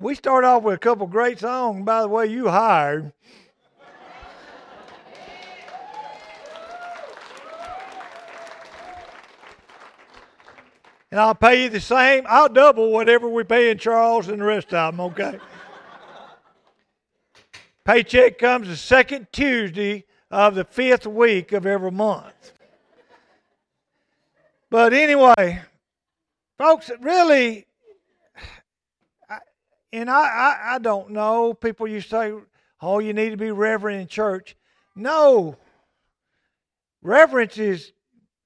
we start off with a couple great songs. By the way, you hired. and I'll pay you the same. I'll double whatever we pay in Charles and the rest of them, okay? Paycheck comes the second Tuesday of the fifth week of every month. But anyway, folks, really, and I, I, I don't know. People to say, oh, you need to be reverent in church. No. Reverence is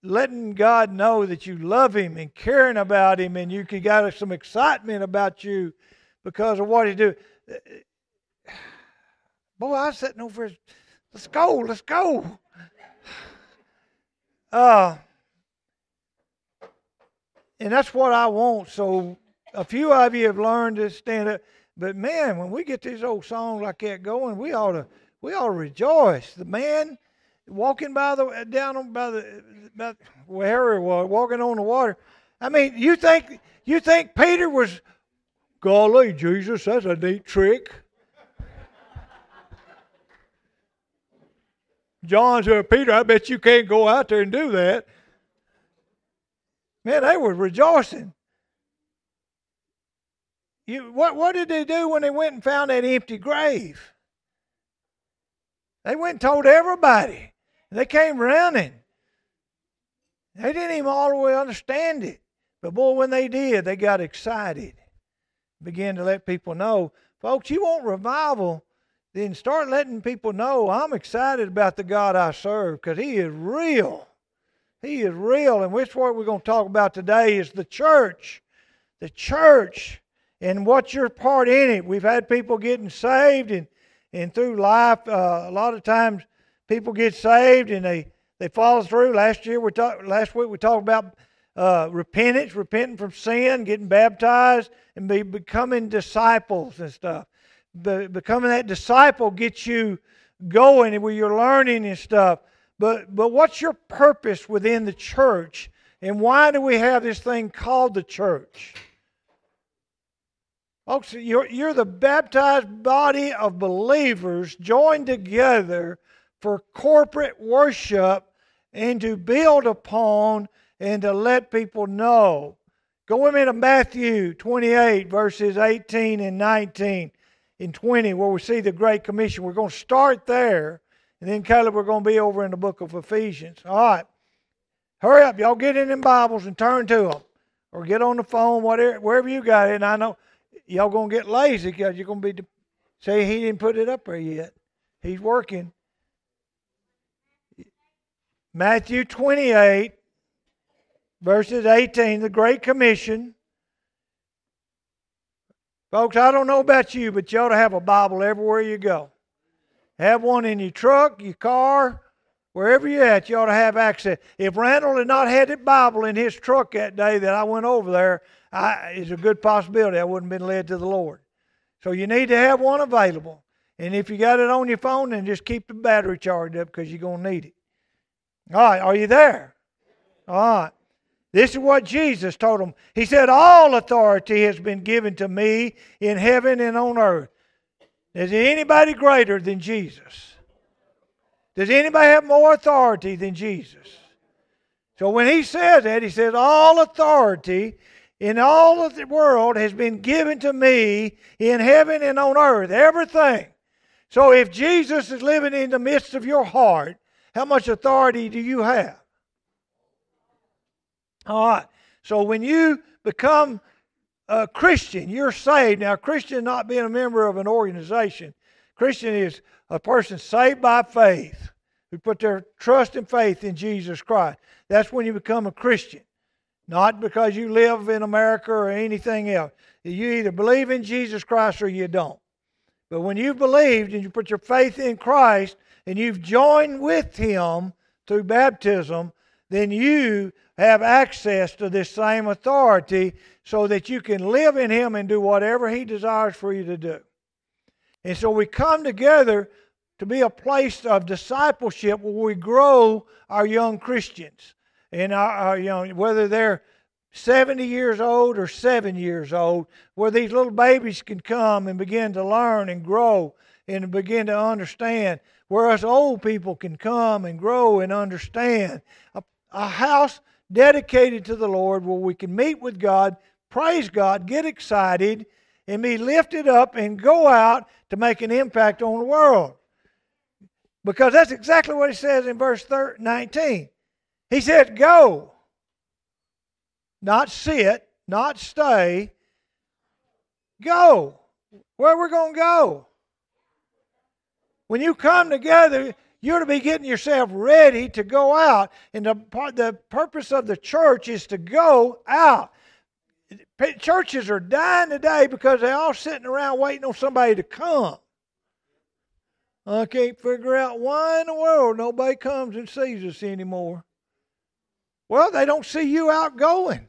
letting God know that you love Him and caring about Him, and you can got some excitement about you because of what He do. Boy, I was sitting over. Let's go, let's go. Uh, and that's what I want. So a few of you have learned to stand up. But man, when we get these old songs like that going, we ought to we ought to rejoice. The man walking by the down by the by where he was walking on the water. I mean, you think you think Peter was, golly, Jesus, that's a neat trick. John said, Peter, I bet you can't go out there and do that. Man, they were rejoicing. You, what, what did they do when they went and found that empty grave? They went and told everybody. They came running. They didn't even all the way understand it. But boy, when they did, they got excited. Began to let people know. Folks, you want revival, then start letting people know I'm excited about the God I serve because He is real. He is real. And which what we're going to talk about today is the church. The church and what's your part in it. We've had people getting saved and, and through life, uh, a lot of times people get saved and they, they follow through. Last year we talked last week we talked about uh, repentance, repenting from sin, getting baptized, and be, becoming disciples and stuff. Be, becoming that disciple gets you going and where you're learning and stuff. But, but what's your purpose within the church? And why do we have this thing called the church? Folks, you're, you're the baptized body of believers joined together for corporate worship and to build upon and to let people know. Go with me to Matthew 28, verses 18 and 19 and 20, where we see the Great Commission. We're going to start there and then, Caleb, we're going to be over in the book of Ephesians. All right. Hurry up. Y'all get in them Bibles and turn to them. Or get on the phone, whatever, wherever you got it. And I know y'all to get lazy because you're to be say he didn't put it up there yet. He's working. Matthew 28, verses 18, the Great Commission. Folks, I don't know about you, but you ought to have a Bible everywhere you go. Have one in your truck, your car, wherever you're at, you ought to have access. If Randall had not had the Bible in his truck that day that I went over there, I, it's a good possibility I wouldn't have been led to the Lord. So you need to have one available. And if you got it on your phone, then just keep the battery charged up because you're going to need it. All right, are you there? All right. This is what Jesus told them. He said, All authority has been given to me in heaven and on earth. Is there anybody greater than Jesus? Does anybody have more authority than Jesus? So when he says that, he says, All authority in all of the world has been given to me in heaven and on earth. Everything. So if Jesus is living in the midst of your heart, how much authority do you have? All right. So when you become a Christian, you're saved. Now, Christian not being a member of an organization. Christian is a person saved by faith who put their trust and faith in Jesus Christ. That's when you become a Christian. Not because you live in America or anything else. You either believe in Jesus Christ or you don't. But when you've believed and you put your faith in Christ and you've joined with Him through baptism, then you have access to this same authority so that you can live in Him and do whatever He desires for you to do. And so we come together to be a place of discipleship where we grow our young Christians and our young, whether they're 70 years old or 7 years old, where these little babies can come and begin to learn and grow and begin to understand, where us old people can come and grow and understand. A, a house dedicated to the Lord where we can meet with God, praise God, get excited, and be lifted up and go out to make an impact on the world. Because that's exactly what he says in verse 19. He said, Go not sit, not stay. Go. Where we're going to go. When you come together, you're to be getting yourself ready to go out. And the, the purpose of the church is to go out. Churches are dying today because they're all sitting around waiting on somebody to come. I can't figure out why in the world nobody comes and sees us anymore. Well, they don't see you out going.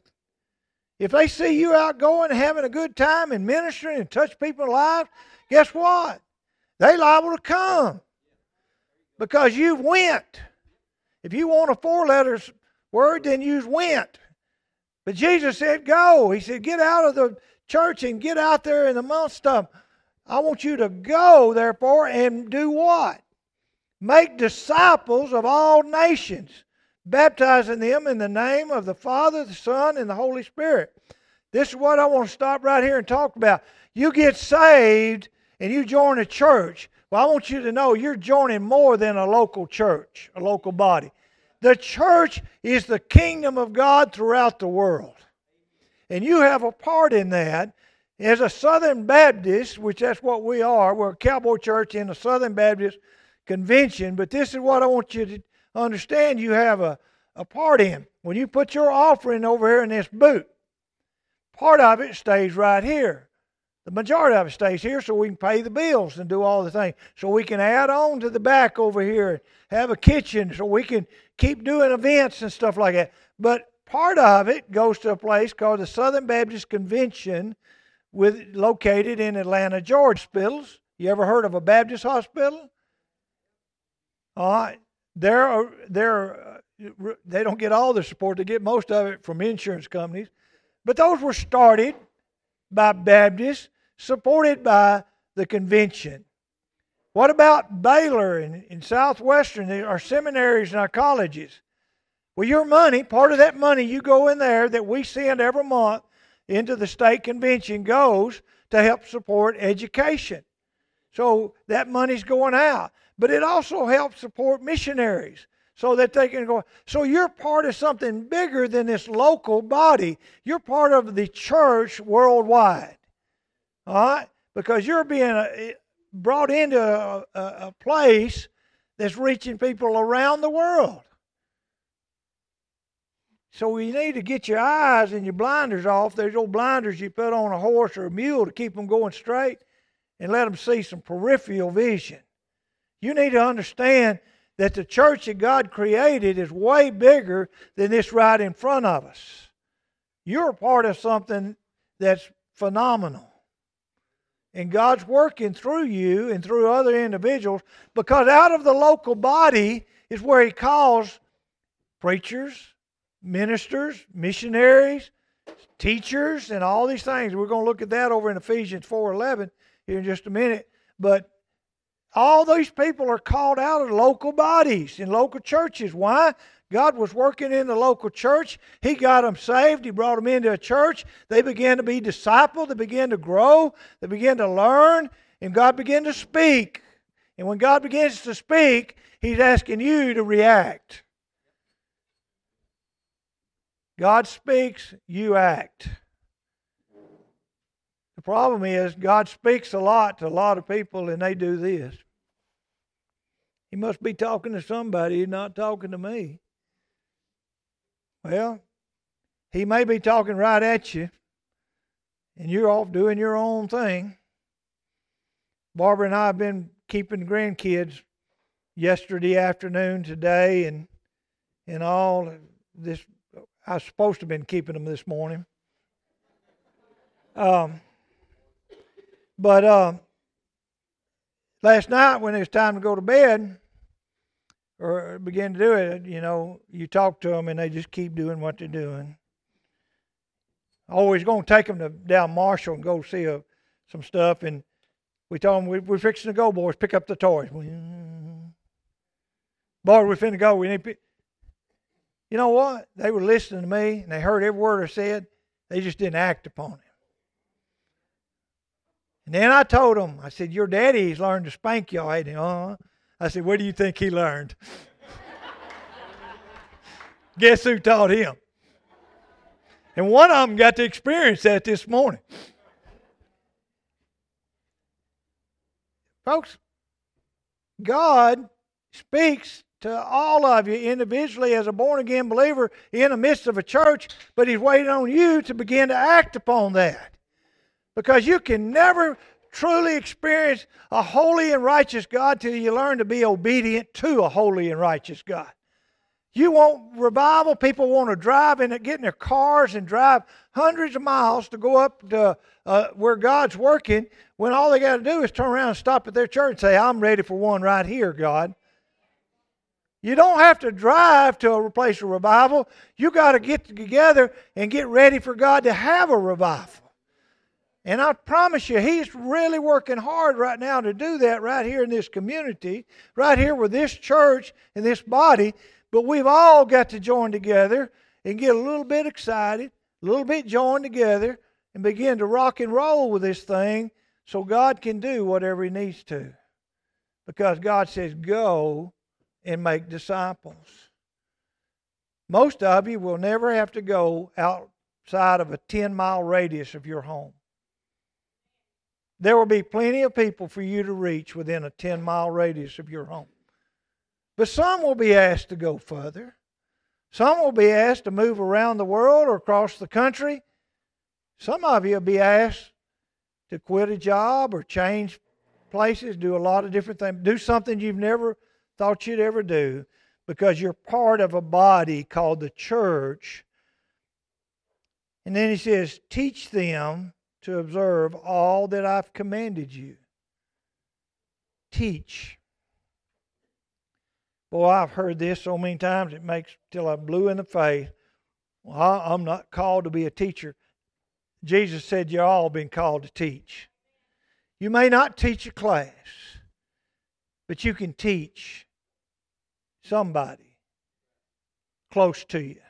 If they see you out going and having a good time and ministering and touch people's lives, guess what? They liable to come because you went. If you want a four letters word, then use went. But Jesus said, go. He said, get out of the church and get out there in the amongst them. I want you to go, therefore, and do what? Make disciples of all nations baptizing them in the name of the Father, the Son, and the Holy Spirit. This is what I want to stop right here and talk about. You get saved and you join a church. Well, I want you to know you're joining more than a local church, a local body. The church is the kingdom of God throughout the world. And you have a part in that. As a Southern Baptist, which that's what we are, we're a cowboy church in a Southern Baptist convention, but this is what I want you to understand you have a, a part in. When you put your offering over here in this boot, part of it stays right here. The majority of it stays here so we can pay the bills and do all the things. So we can add on to the back over here and have a kitchen so we can keep doing events and stuff like that. But part of it goes to a place called the Southern Baptist Convention with located in Atlanta, Georgia. Hospitals. You ever heard of a Baptist hospital? All right they're, they're, uh, they don't get all the support. They get most of it from insurance companies. But those were started by Baptists, supported by the convention. What about Baylor and, and Southwestern, our seminaries and our colleges? Well, your money, part of that money you go in there that we send every month into the state convention goes to help support education. So that money's going out but it also helps support missionaries so that they can go. So you're part of something bigger than this local body. You're part of the church worldwide. All right? Because you're being uh, brought into a, a, a place that's reaching people around the world. So you need to get your eyes and your blinders off. There's old blinders you put on a horse or a mule to keep them going straight and let them see some peripheral vision. You need to understand that the church that God created is way bigger than this right in front of us. You're a part of something that's phenomenal. And God's working through you and through other individuals because out of the local body is where He calls preachers, ministers, missionaries, teachers, and all these things. We're going to look at that over in Ephesians 4:11 here in just a minute. But all these people are called out of local bodies in local churches. Why? God was working in the local church. He got them saved. He brought them into a church. They began to be discipled. They began to grow. They began to learn. And God began to speak. And when God begins to speak, He's asking you to react. God speaks, you act. The problem is, God speaks a lot to a lot of people, and they do this. He must be talking to somebody, He's not talking to me. Well, He may be talking right at you, and you're off doing your own thing. Barbara and I have been keeping grandkids yesterday afternoon, today, and and all this. I was supposed to have been keeping them this morning. Um, but uh, last night when it was time to go to bed or begin to do it, you know, you talk to them and they just keep doing what they're doing. always going to take them to down Marshall and go see a, some stuff. And we told them we, we're fixing to go, boys. Pick up the toys. Boy, we're finna go. We need. You know what? They were listening to me and they heard every word I said. They just didn't act upon it. And then I told them, I said, Your daddy's learned to spank y'all, ain't he? Uh-huh. I said, What do you think he learned? Guess who taught him? And one of them got to experience that this morning. Folks, God speaks to all of you individually as a born again believer in the midst of a church, but He's waiting on you to begin to act upon that. Because you can never truly experience a holy and righteous God till you learn to be obedient to a holy and righteous God. You want revival, people want to drive and get in their cars and drive hundreds of miles to go up to uh, where God's working when all they got to do is turn around and stop at their church and say, I'm ready for one right here, God. You don't have to drive to a place of revival. You got to get together and get ready for God to have a revival. And I promise you, He's really working hard right now to do that right here in this community, right here with this church and this body. But we've all got to join together and get a little bit excited, a little bit joined together, and begin to rock and roll with this thing so God can do whatever He needs to. Because God says, go and make disciples. Most of you will never have to go outside of a 10 mile radius of your home. There will be plenty of people for you to reach within a 10 mile radius of your home. But some will be asked to go further. Some will be asked to move around the world or across the country. Some of you will be asked to quit a job or change places, do a lot of different things, do something you've never thought you'd ever do because you're part of a body called the church. And then he says, Teach them to observe all that I've commanded you. Teach. Boy, I've heard this so many times it makes till I'm blue in the face. Well, I'm not called to be a teacher. Jesus said you're all been called to teach. You may not teach a class, but you can teach somebody close to you.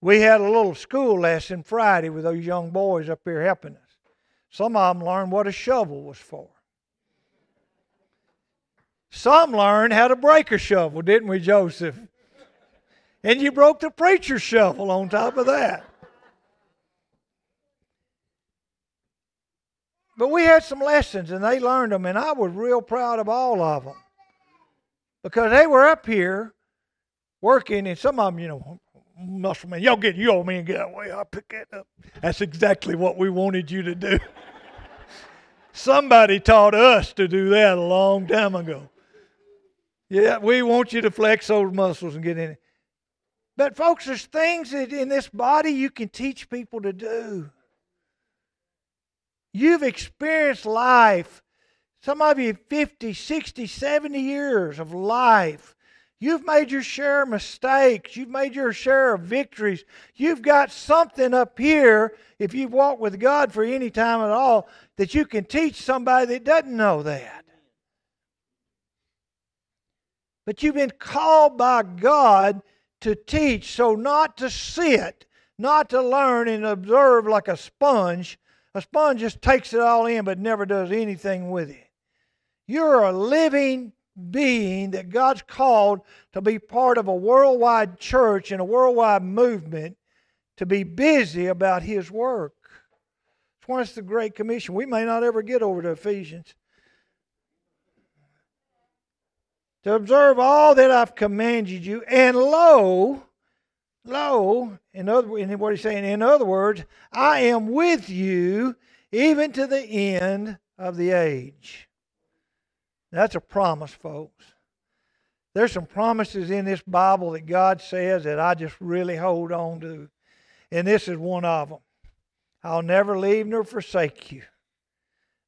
We had a little school lesson Friday with those young boys up here helping us. Some of them learned what a shovel was for. Some learned how to break a shovel, didn't we, Joseph? And you broke the preacher's shovel on top of that. But we had some lessons and they learned them, and I was real proud of all of them because they were up here working, and some of them, you know, muscle man, y'all get you old man get away. I'll pick that up. That's exactly what we wanted you to do. Somebody taught us to do that a long time ago. Yeah, we want you to flex those muscles and get in it. But folks, there's things that in this body you can teach people to do. You've experienced life some of you 50, 60, 70 years of life. You've made your share of mistakes. You've made your share of victories. You've got something up here, if you've walked with God for any time at all, that you can teach somebody that doesn't know that. But you've been called by God to teach, so not to sit, not to learn and observe like a sponge. A sponge just takes it all in but never does anything with it. You're a living being that God's called to be part of a worldwide church and a worldwide movement to be busy about His work. That's why it's the Great Commission. We may not ever get over to Ephesians. To observe all that I've commanded you, and lo, lo, in other in what he's saying, in other words, I am with you even to the end of the age. That's a promise, folks. There's some promises in this Bible that God says that I just really hold on to. And this is one of them. I'll never leave nor forsake you.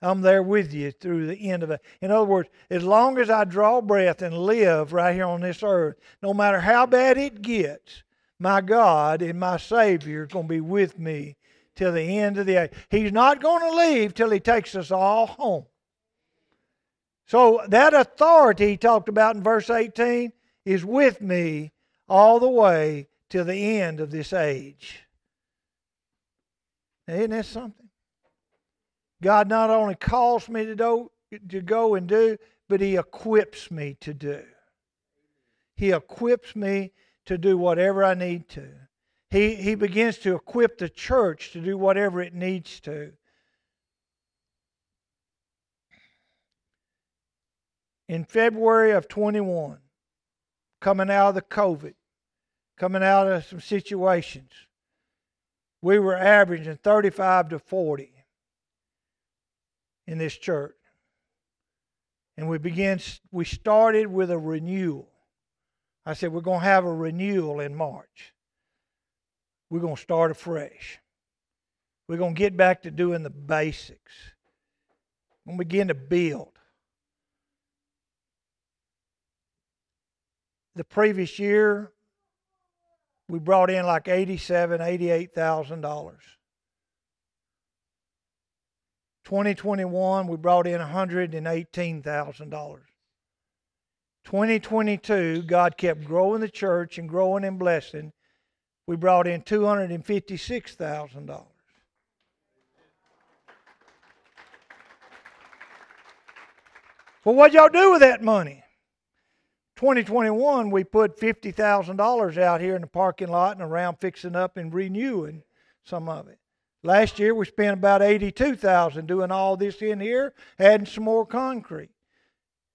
I'm there with you through the end of it. In other words, as long as I draw breath and live right here on this earth, no matter how bad it gets, my God and my Savior is going to be with me till the end of the age. He's not going to leave till he takes us all home. So that authority he talked about in verse 18 is with me all the way to the end of this age. Isn't that something? God not only calls me to, do, to go and do, but He equips me to do. He equips me to do whatever I need to. He, he begins to equip the church to do whatever it needs to. In February of 21, coming out of the COVID, coming out of some situations, we were averaging 35 to 40 in this church. And we began we started with a renewal. I said we're going to have a renewal in March. We're going to start afresh. We're going to get back to doing the basics. We're going to begin to build. The previous year, we brought in like eighty-seven, eighty-eight thousand dollars. 2021, we brought in $118,000. 2022, God kept growing the church and growing and blessing. We brought in $256,000. Well, what y'all do with that money? 2021, we put $50,000 out here in the parking lot and around fixing up and renewing some of it. Last year we spent about 82,000 doing all this in here, adding some more concrete.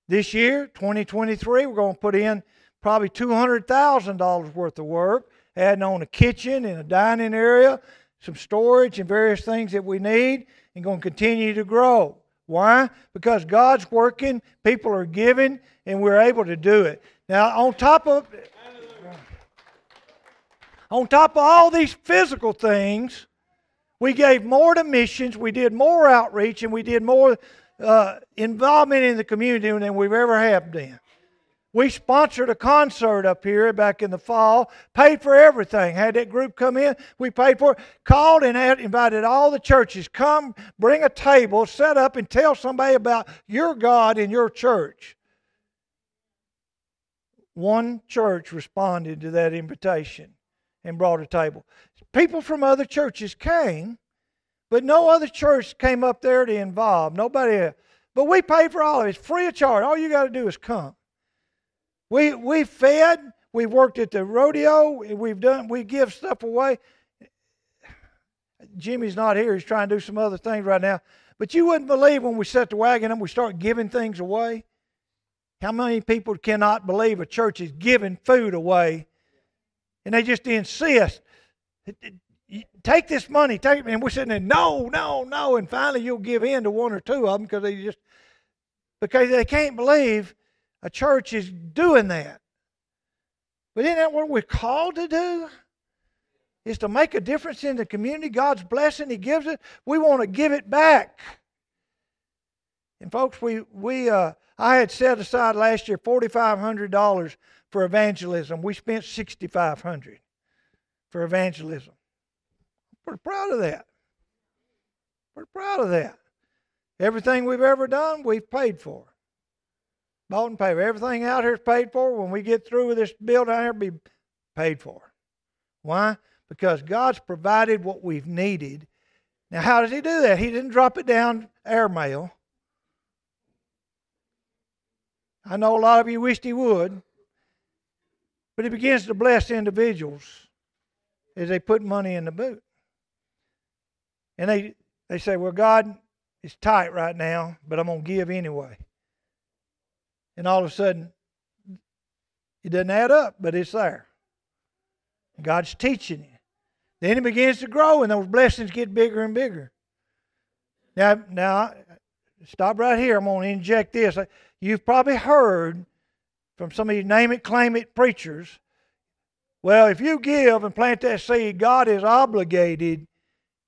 This year, 2023, we're going to put in probably $200,000 worth of work, adding on a kitchen and a dining area, some storage and various things that we need, and going to continue to grow. Why? Because God's working, people are giving, and we're able to do it. Now, on top of on top of all these physical things, we gave more to missions, we did more outreach, and we did more uh, involvement in the community than we've ever had done. We sponsored a concert up here back in the fall, paid for everything. Had that group come in, we paid for it. Called and had, invited all the churches, come bring a table, set up, and tell somebody about your God and your church. One church responded to that invitation and brought a table. People from other churches came, but no other church came up there to involve. Nobody. But we paid for all of it. It's free of charge. All you got to do is come. We we fed. We worked at the rodeo. We've done. We give stuff away. Jimmy's not here. He's trying to do some other things right now. But you wouldn't believe when we set the wagon and we start giving things away. How many people cannot believe a church is giving food away and they just insist, take this money, take it. And we're sitting there, no, no, no. And finally you'll give in to one or two of them because they just, because they can't believe a church is doing that. But isn't that what we're called to do? Is to make a difference in the community. God's blessing, He gives it. We want to give it back. And folks, we we uh, I had set aside last year forty five hundred dollars for evangelism. We spent 6500 for evangelism. We're proud of that. We're proud of that. Everything we've ever done, we've paid for. Bought and paid. Everything out here is paid for. When we get through with this building here, be paid for. Why? Because God's provided what we've needed. Now, how does He do that? He didn't drop it down airmail. I know a lot of you wished He would. But he begins to bless individuals as they put money in the boot. And they, they say, Well, God, it's tight right now, but I'm going to give anyway. And all of a sudden, it doesn't add up, but it's there. God's teaching you. Then it begins to grow, and those blessings get bigger and bigger. Now, now, stop right here. I'm going to inject this. You've probably heard from some of you name it, claim it preachers. Well, if you give and plant that seed, God is obligated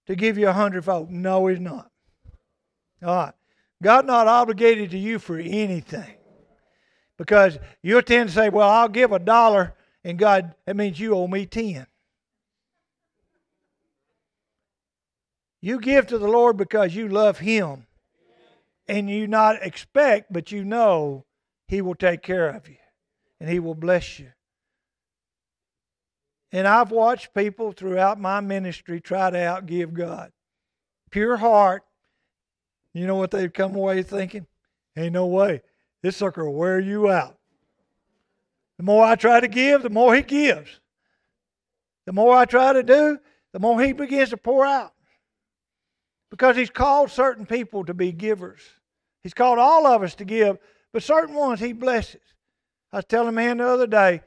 to give you a hundredfold. No, He's not. All right. God's not obligated to you for anything. Because you'll tend to say, well, I'll give a dollar, and God, that means you owe me ten. You give to the Lord because you love Him. And you not expect, but you know He will take care of you and He will bless you. And I've watched people throughout my ministry try to outgive God. Pure heart. You know what they've come away thinking? Ain't no way. This sucker will wear you out. The more I try to give, the more he gives. The more I try to do, the more he begins to pour out. Because he's called certain people to be givers. He's called all of us to give, but certain ones he blesses. I was telling a man the other day,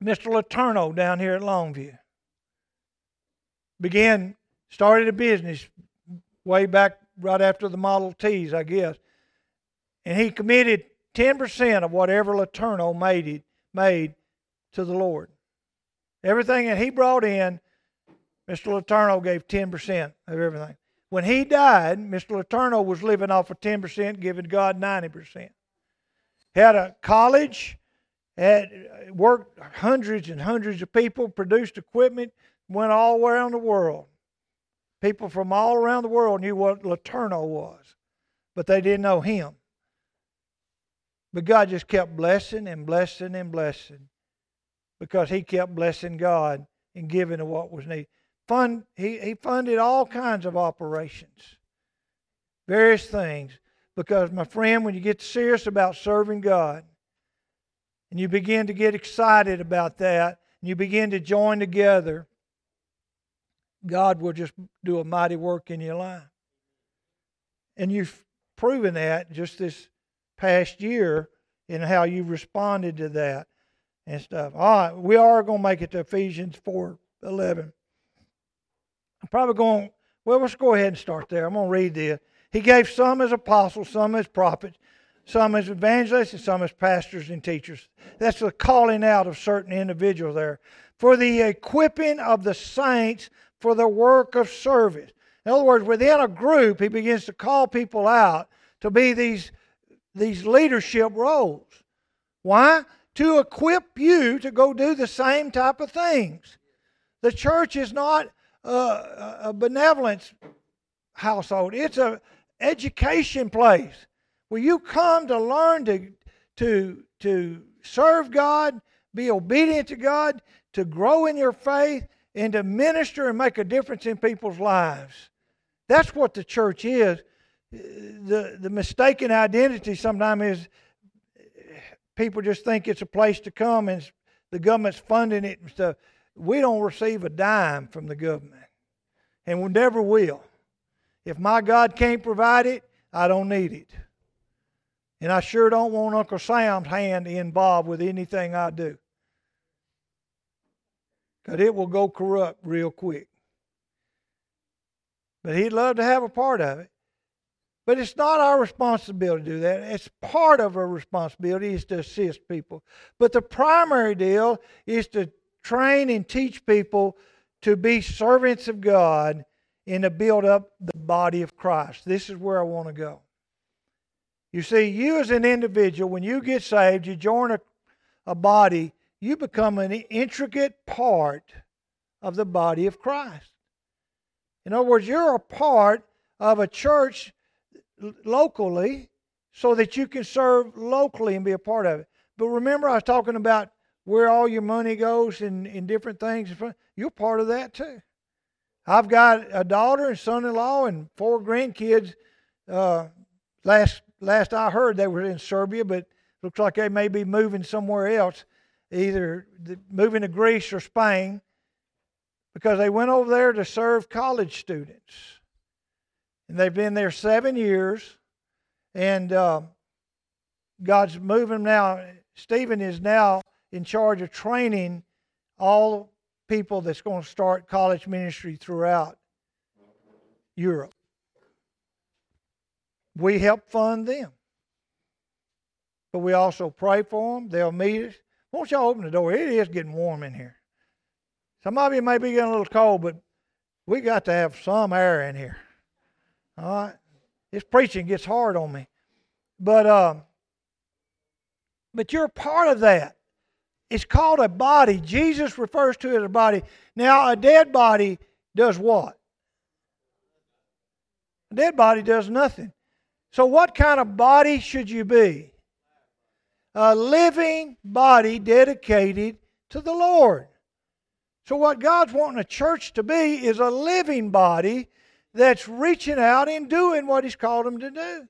Mr. LeTourneau down here at Longview. Began, started a business way back right after the Model Ts, I guess. And he committed 10% of whatever LeTourneau made, it, made to the Lord. Everything that he brought in, Mr. LeTourneau gave 10% of everything. When he died, Mr. LeTourneau was living off of 10%, giving God 90%. He had a college had uh, worked hundreds and hundreds of people, produced equipment, went all around the world. People from all around the world knew what LeTourneau was, but they didn't know him. But God just kept blessing and blessing and blessing because he kept blessing God and giving to what was needed. Fund, he, he funded all kinds of operations, various things. Because, my friend, when you get serious about serving God, and you begin to get excited about that, and you begin to join together, God will just do a mighty work in your life. And you've proven that just this past year and how you've responded to that and stuff. All right, we are going to make it to Ephesians 4 11. I'm probably going, well, let's go ahead and start there. I'm going to read this. He gave some as apostles, some as prophets, some as evangelists, and some as pastors and teachers. That's the calling out of certain individuals there. For the equipping of the saints for the work of service. In other words, within a group, he begins to call people out to be these, these leadership roles. Why? To equip you to go do the same type of things. The church is not a, a benevolence household, it's an education place where you come to learn to, to, to serve God, be obedient to God, to grow in your faith, and to minister and make a difference in people's lives. That's what the church is. The, the mistaken identity sometimes is people just think it's a place to come and the government's funding it and stuff. We don't receive a dime from the government, and we never will. If my God can't provide it, I don't need it. And I sure don't want Uncle Sam's hand involved with anything I do. Because it will go corrupt real quick. But he'd love to have a part of it. But it's not our responsibility to do that. It's part of our responsibility is to assist people. But the primary deal is to train and teach people to be servants of God and to build up the body of Christ. This is where I want to go. You see, you as an individual, when you get saved, you join a, a body, you become an intricate part of the body of Christ. In other words, you're a part of a church locally so that you can serve locally and be a part of it. But remember, I was talking about where all your money goes and, in different things. You're part of that too. I've got a daughter and son in law and four grandkids. Uh, last last I heard, they were in Serbia, but looks like they may be moving somewhere else, either moving to Greece or Spain, because they went over there to serve college students. And they've been there seven years, and uh, God's moving now. Stephen is now in charge of training all people that's going to start college ministry throughout Europe we help fund them. But we also pray for them. They'll meet us. Won't y'all open the door? It is getting warm in here. Some of you may be getting a little cold, but we got to have some air in here. All right? This preaching gets hard on me. But um, but you're part of that. It's called a body. Jesus refers to it as a body. Now, a dead body does what? A dead body does nothing. So, what kind of body should you be? A living body dedicated to the Lord. So, what God's wanting a church to be is a living body that's reaching out and doing what He's called them to do.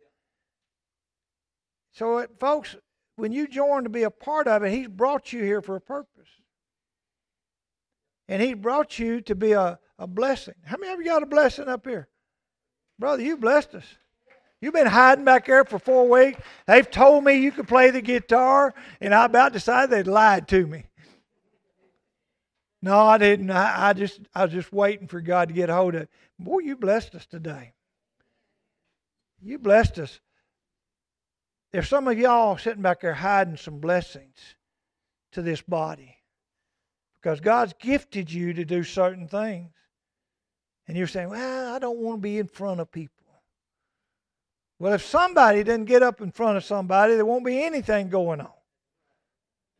So, uh, folks, when you join to be a part of it, He's brought you here for a purpose. And He brought you to be a, a blessing. How many of you got a blessing up here? Brother, you blessed us. You've been hiding back there for four weeks. They've told me you could play the guitar, and I about decided they'd lied to me. No, I didn't. I, I just I was just waiting for God to get hold of it. Boy, you blessed us today. You blessed us. There's some of y'all sitting back there hiding some blessings to this body because God's gifted you to do certain things. And you're saying, well, I don't want to be in front of people. Well, if somebody doesn't get up in front of somebody, there won't be anything going on.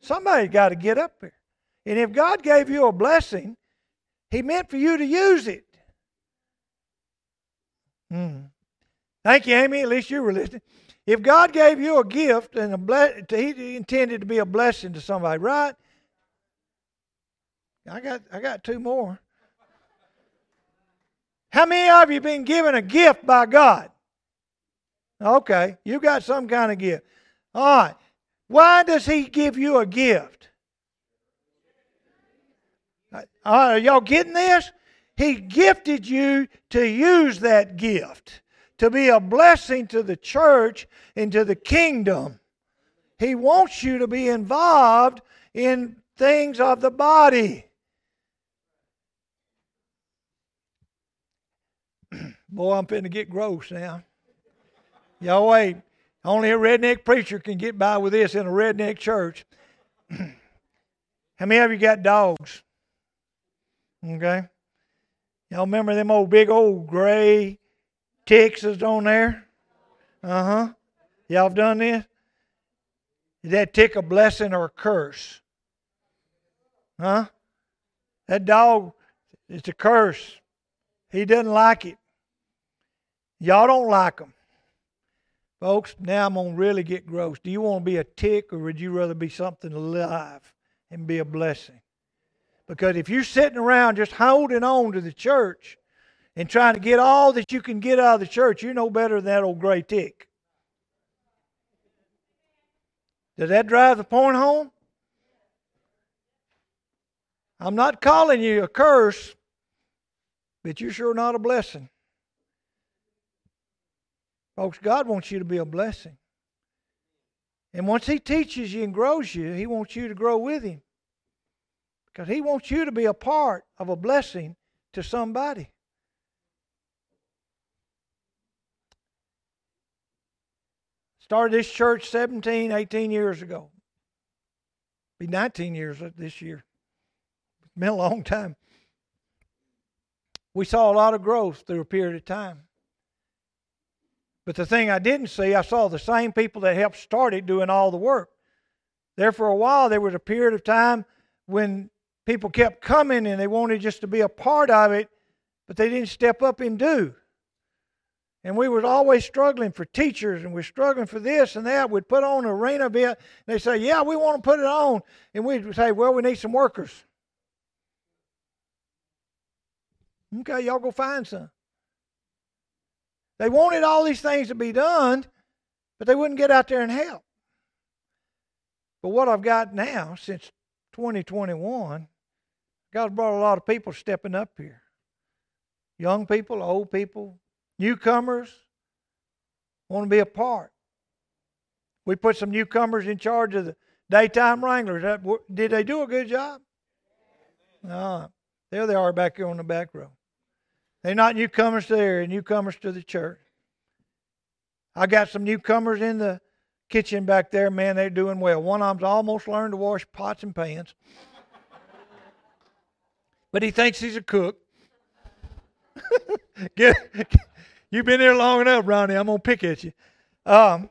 Somebody got to get up there. And if God gave you a blessing, He meant for you to use it. Hmm. Thank you, Amy. At least you were listening. If God gave you a gift and a ble- He intended to be a blessing to somebody, right? I got I got two more. How many of you been given a gift by God? Okay, you got some kind of gift. All right. Why does He give you a gift? Right, are y'all getting this? He gifted you to use that gift, to be a blessing to the church and to the kingdom. He wants you to be involved in things of the body. Boy, I'm finna get gross now. Y'all wait. Only a redneck preacher can get by with this in a redneck church. How many of you got dogs? Okay. Y'all remember them old big old gray Texas on there? Uh huh. Y'all done this? Is that tick a blessing or a curse? Huh? That dog, it's a curse. He doesn't like it. Y'all don't like them. Folks, now I'm going to really get gross. Do you want to be a tick or would you rather be something alive and be a blessing? Because if you're sitting around just holding on to the church and trying to get all that you can get out of the church, you're no better than that old gray tick. Does that drive the point home? I'm not calling you a curse, but you're sure not a blessing. Folks, God wants you to be a blessing. And once He teaches you and grows you, He wants you to grow with Him. Because He wants you to be a part of a blessing to somebody. Started this church 17, 18 years ago. Be 19 years this year. It's been a long time. We saw a lot of growth through a period of time. But the thing I didn't see, I saw the same people that helped start it doing all the work. There for a while, there was a period of time when people kept coming and they wanted just to be a part of it, but they didn't step up and do. And we were always struggling for teachers and we're struggling for this and that. We'd put on an arena bit. And they say, Yeah, we want to put it on. And we'd say, Well, we need some workers. Okay, y'all go find some. They wanted all these things to be done, but they wouldn't get out there and help. But what I've got now, since 2021, God's brought a lot of people stepping up here. Young people, old people, newcomers want to be a part. We put some newcomers in charge of the daytime wranglers. Did they do a good job? No. There they are back here on the back row. They're not newcomers there, newcomers to the church. I got some newcomers in the kitchen back there. Man, they're doing well. One of them's almost learned to wash pots and pans but he thinks he's a cook. You've been there long enough, Ronnie. I'm gonna pick at you. Um,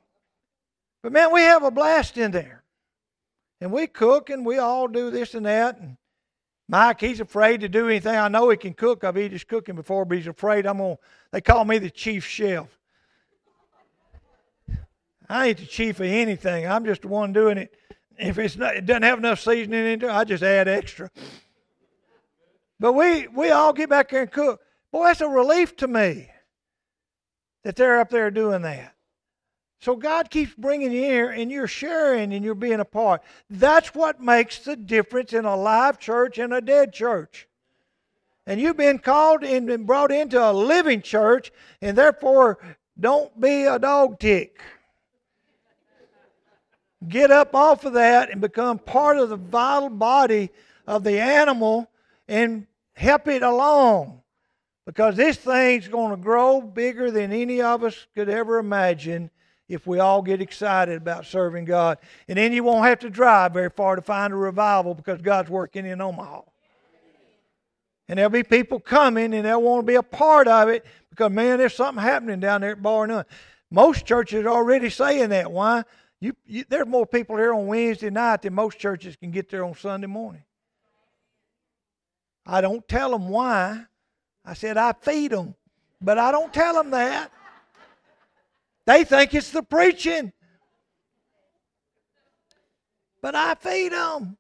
but man, we have a blast in there, and we cook and we all do this and that, and Mike, he's afraid to do anything. I know he can cook. I've eaten his cooking before, but he's afraid I'm going to. They call me the chief chef. I ain't the chief of anything. I'm just the one doing it. If it's not, it doesn't have enough seasoning into it, I just add extra. But we, we all get back there and cook. Boy, that's a relief to me that they're up there doing that. So God keeps bringing you here and you're sharing and you're being a part. That's what makes the difference in a live church and a dead church. And you've been called and been brought into a living church, and therefore don't be a dog tick. Get up off of that and become part of the vital body of the animal and help it along. Because this thing's going to grow bigger than any of us could ever imagine if we all get excited about serving God. And then you won't have to drive very far to find a revival because God's working in Omaha. And there'll be people coming and they'll want to be a part of it because, man, there's something happening down there at Bar None. Most churches are already saying that. Why? You, you, there's more people here on Wednesday night than most churches can get there on Sunday morning. I don't tell them why. I said I feed them, but I don't tell them that. They think it's the preaching. But I feed them.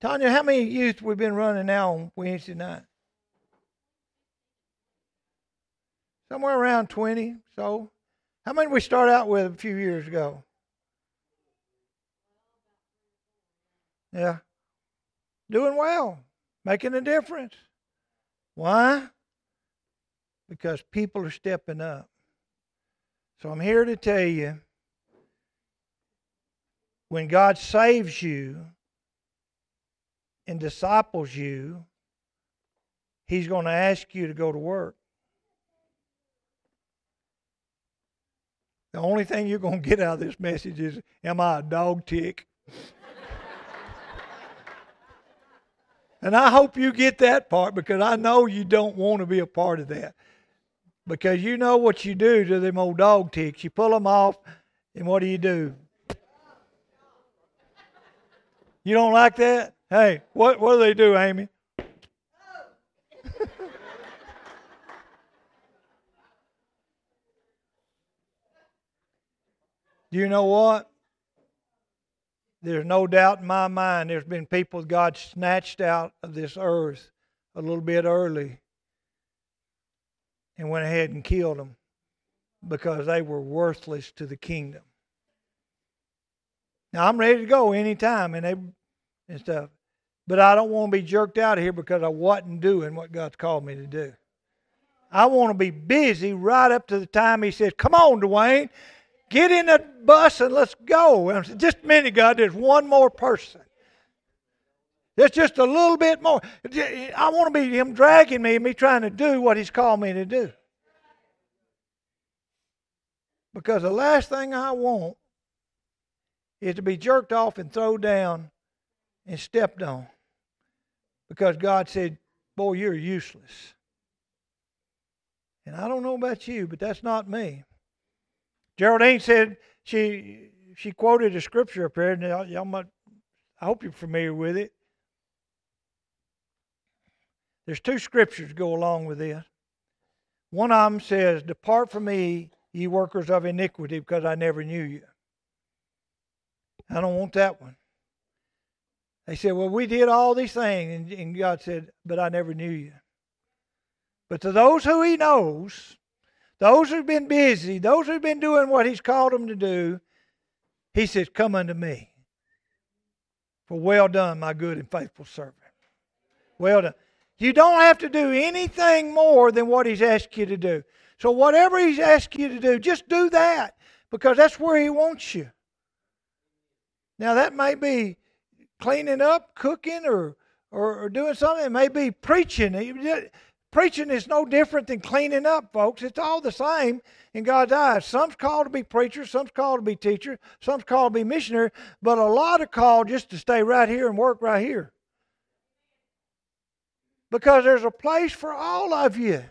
Tanya, how many youth we've been running now on Wednesday night? Somewhere around 20. So, how many we start out with a few years ago? Yeah. Doing well, making a difference. Why? because people are stepping up. So I'm here to tell you when God saves you and disciples you, He's going to ask you to go to work. The only thing you're going to get out of this message is Am I a dog tick? and I hope you get that part because I know you don't want to be a part of that. Because you know what you do to them old dog ticks. You pull them off, and what do you do? You don't like that? Hey, what, what do they do, Amy? Do you know what? There's no doubt in my mind there's been people God snatched out of this earth a little bit early and went ahead and killed them because they were worthless to the kingdom. Now I'm ready to go anytime and they and stuff. But I don't want to be jerked out of here because I wasn't doing what God's called me to do. I want to be busy right up to the time He says, Come on, Dwayne, get in the bus and let's go. And I said, Just a minute, God, there's one more person. There's just a little bit more. I want to be Him dragging me and me trying to do what He's called me to do. Because the last thing I want is to be jerked off and thrown down and stepped on. Because God said, Boy, you're useless. And I don't know about you, but that's not me. Geraldine said she she quoted a scripture up here, and y'all, might, I hope you're familiar with it. There's two scriptures go along with this. One of them says, Depart from me, ye workers of iniquity, because I never knew you. I don't want that one. They said, Well, we did all these things. And, God said, But I never knew you. But to those who He knows, those who've been busy, those who've been doing what He's called them to do, He says, Come unto me. For well done, my good and faithful servant. Well done. You don't have to do anything more than what He's asked you to do. So, whatever He's asked you to do, just do that because that's where He wants you. Now, that may be cleaning up, cooking, or, or, or doing something. It may be preaching. Preaching is no different than cleaning up, folks. It's all the same in God's eyes. Some's called to be preachers, some's called to be teachers, some's called to be missionary, but a lot are called just to stay right here and work right here because there's a place for all of you.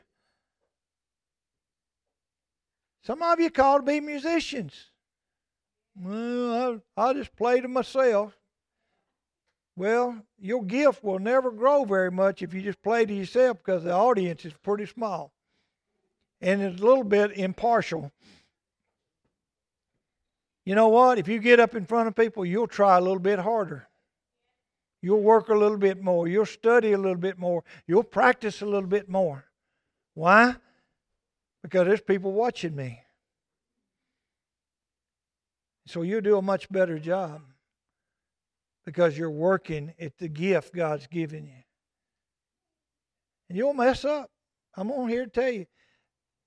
Some of you called to be musicians. Well, I, I just play to myself. Well, your gift will never grow very much if you just play to yourself because the audience is pretty small and it's a little bit impartial. You know what? If you get up in front of people, you'll try a little bit harder. You'll work a little bit more. You'll study a little bit more. You'll practice a little bit more. Why? Because there's people watching me. So you'll do a much better job because you're working at the gift God's given you. And you'll mess up. I'm on here to tell you.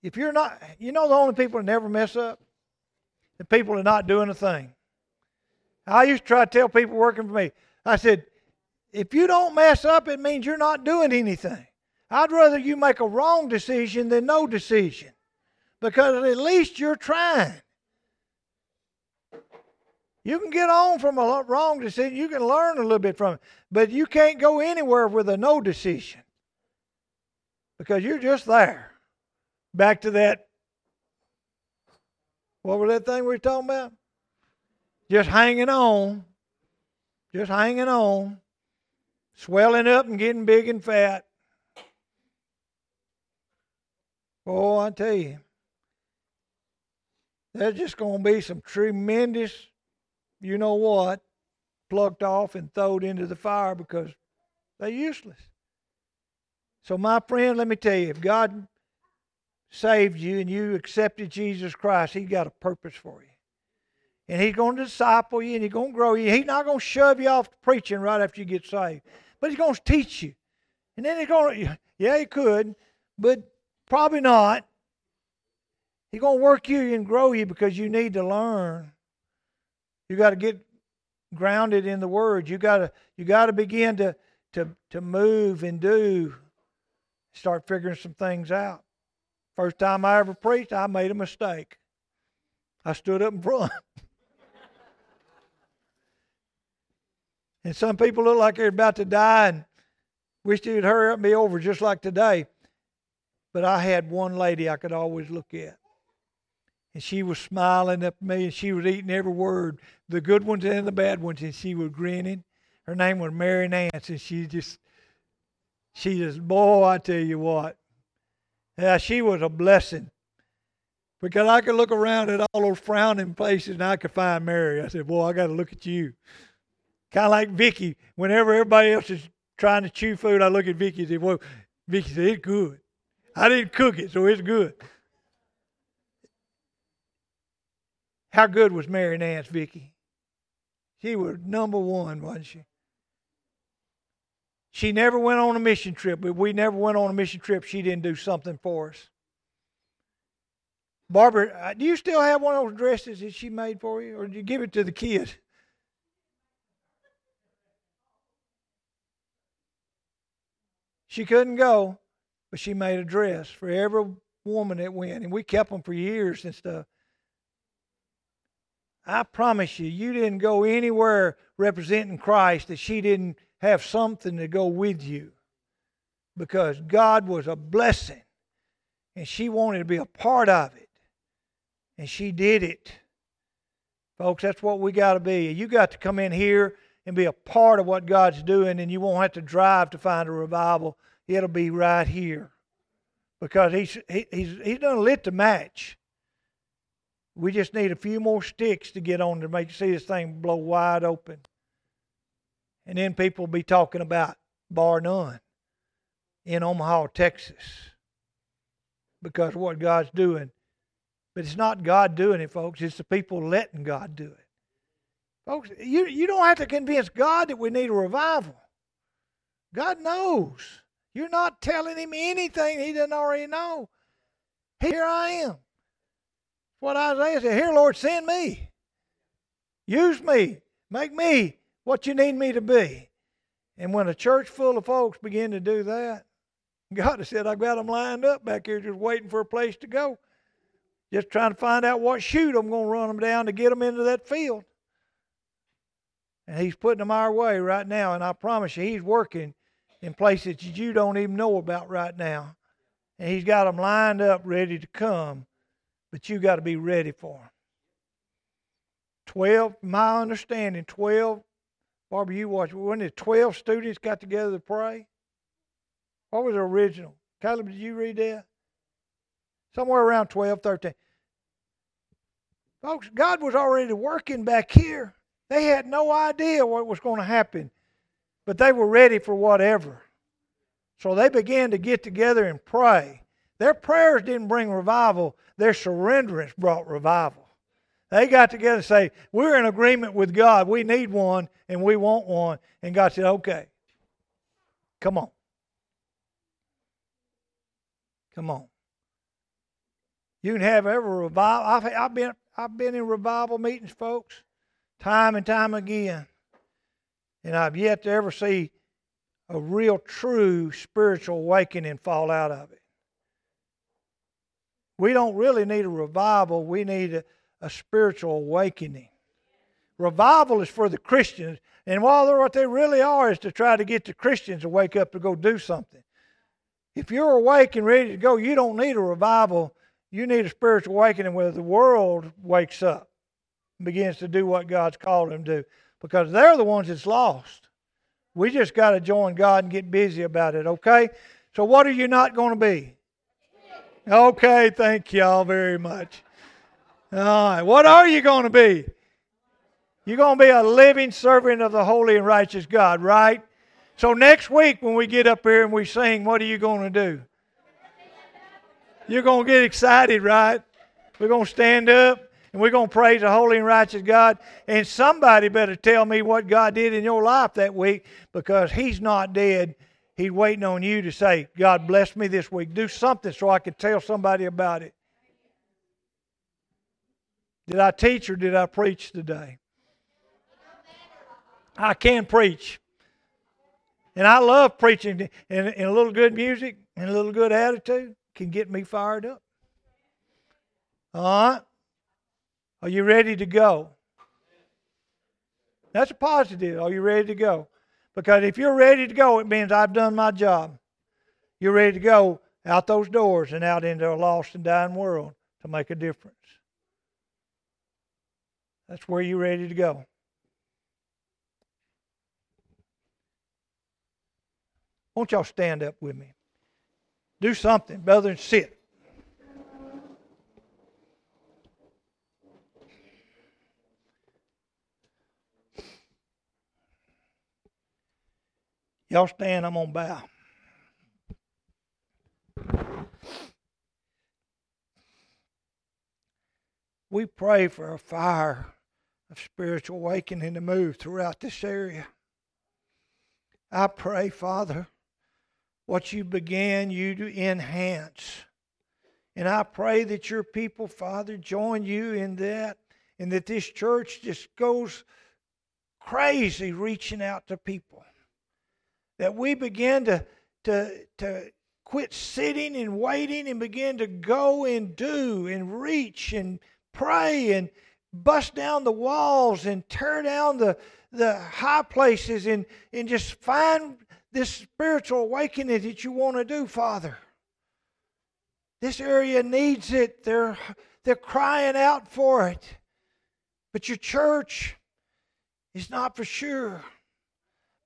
If you're not, you know, the only people that never mess up? The people that are not doing a thing. I used to try to tell people working for me, I said, if you don't mess up, it means you're not doing anything. I'd rather you make a wrong decision than no decision because at least you're trying. You can get on from a wrong decision. You can learn a little bit from it. But you can't go anywhere with a no decision because you're just there. Back to that. What was that thing we were talking about? Just hanging on. Just hanging on. Swelling up and getting big and fat. Oh, I tell you, there's just going to be some tremendous you know what, plucked off and thrown into the fire because they're useless. So, my friend, let me tell you, if God saved you and you accepted Jesus Christ, He's got a purpose for you. And He's going to disciple you and He's going to grow you. He's not going to shove you off to preaching right after you get saved, but He's going to teach you. And then He's going to, yeah, He could, but probably not. He's going to work you and grow you because you need to learn. You got to get grounded in the Word. You got to you got to begin to to to move and do. Start figuring some things out. First time I ever preached, I made a mistake. I stood up in front. and some people look like they're about to die and wish they'd hurry up and be over just like today. But I had one lady I could always look at and she was smiling up at me and she was eating every word, the good ones and the bad ones, and she was grinning. Her name was Mary Nance, and she just, she just, boy, I tell you what, yeah, she was a blessing. Because I could look around at all those frowning faces and I could find Mary. I said, boy, I got to look at you. Kind of like Vicky. Whenever everybody else is trying to chew food, I look at Vicky and say, well, Vicky said, it's good. I didn't cook it, so it's good. How good was Mary Nance, Vicky? She was number one, wasn't she? She never went on a mission trip. If we never went on a mission trip, she didn't do something for us. Barbara, uh, do you still have one of those dresses that she made for you, or did you give it to the kid? She couldn't go, but she made a dress for every woman that went, and we kept them for years and stuff. I promise you, you didn't go anywhere representing Christ that she didn't have something to go with you. Because God was a blessing and she wanted to be a part of it. And she did it. Folks, that's what we got to be. You got to come in here and be a part of what God's doing, and you won't have to drive to find a revival. It'll be right here. Because he's, he, he's, he's done lit the match. We just need a few more sticks to get on to make see this thing blow wide open. And then people will be talking about bar none in Omaha, Texas. Because what God's doing. But it's not God doing it, folks. It's the people letting God do it. Folks, you, you don't have to convince God that we need a revival. God knows. You're not telling him anything he doesn't already know. Here I am what Isaiah said. Here, Lord, send me. Use me. Make me what you need me to be. And when a church full of folks begin to do that, God has said, I've got them lined up back here just waiting for a place to go. Just trying to find out what chute I'm going to run them down to get them into that field. And He's putting them our way right now. And I promise you, He's working in places that you don't even know about right now. And He's got them lined up ready to come but you got to be ready for them. 12, my understanding, 12 Barbara, you watched. When the 12 students got together to pray? What was the original? Caleb, did you read that? Somewhere around 12, 13. Folks, God was already working back here. They had no idea what was going to happen, but they were ready for whatever. So they began to get together and pray. Their prayers didn't bring revival, their surrenderance brought revival. They got together and say, We're in agreement with God. We need one and we want one. And God said, Okay, come on. Come on. You can have every revival. I've, I've, been, I've been in revival meetings, folks, time and time again. And I've yet to ever see a real, true spiritual awakening fall out of it. We don't really need a revival, we need a, a spiritual awakening. Revival is for the Christians, and while what they really are is to try to get the Christians to wake up to go do something. If you're awake and ready to go, you don't need a revival. You need a spiritual awakening where the world wakes up and begins to do what God's called them to do because they're the ones that's lost. We just got to join God and get busy about it, okay? So, what are you not going to be? Okay, thank y'all very much. All right, what are you going to be? You're going to be a living servant of the holy and righteous God, right? So next week when we get up here and we sing, what are you going to do? You're going to get excited, right? We're going to stand up and we're going to praise the holy and righteous God. And somebody better tell me what God did in your life that week because He's not dead. He's waiting on you to say, God bless me this week. Do something so I can tell somebody about it. Did I teach or did I preach today? I can preach. And I love preaching, and, and a little good music and a little good attitude can get me fired up. All right? Are you ready to go? That's a positive. Are you ready to go? Because if you're ready to go, it means I've done my job. You're ready to go out those doors and out into a lost and dying world to make a difference. That's where you're ready to go. Won't y'all stand up with me? Do something better than sit. Y'all stand, I'm going to bow. We pray for a fire of spiritual awakening to move throughout this area. I pray, Father, what you began, you to enhance. And I pray that your people, Father, join you in that, and that this church just goes crazy reaching out to people. That we begin to, to, to quit sitting and waiting and begin to go and do and reach and pray and bust down the walls and tear down the, the high places and, and just find this spiritual awakening that you want to do, Father. This area needs it. They're, they're crying out for it. But your church is not for sure.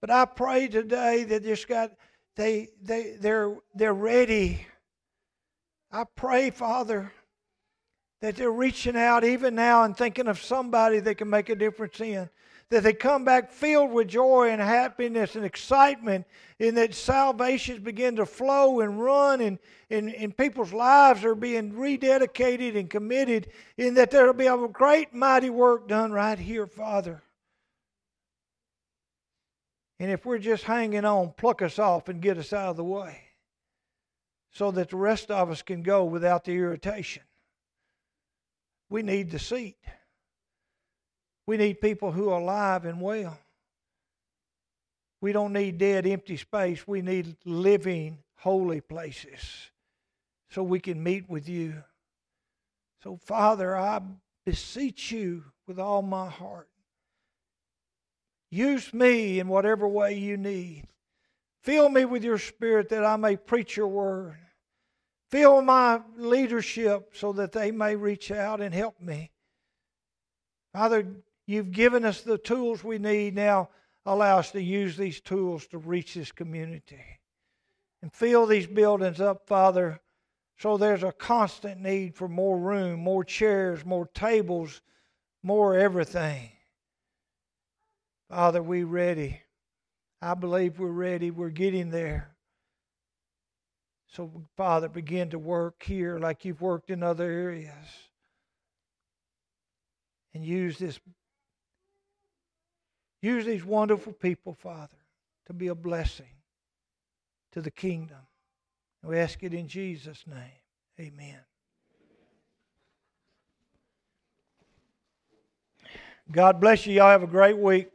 But I pray today that just got they they they're they're ready. I pray, Father, that they're reaching out even now and thinking of somebody they can make a difference in that they come back filled with joy and happiness and excitement, and that salvations begin to flow and run, and, and, and people's lives are being rededicated and committed, and that there will be a great, mighty work done right here, Father. And if we're just hanging on, pluck us off and get us out of the way so that the rest of us can go without the irritation. We need the seat. We need people who are alive and well. We don't need dead, empty space. We need living, holy places so we can meet with you. So, Father, I beseech you with all my heart. Use me in whatever way you need. Fill me with your spirit that I may preach your word. Fill my leadership so that they may reach out and help me. Father, You've given us the tools we need. Now, allow us to use these tools to reach this community and fill these buildings up, Father, so there's a constant need for more room, more chairs, more tables, more everything. Father, we ready. I believe we're ready. We're getting there. So, Father, begin to work here like you've worked in other areas. And use this use these wonderful people, Father, to be a blessing to the kingdom. We ask it in Jesus' name. Amen. God bless you. Y'all have a great week.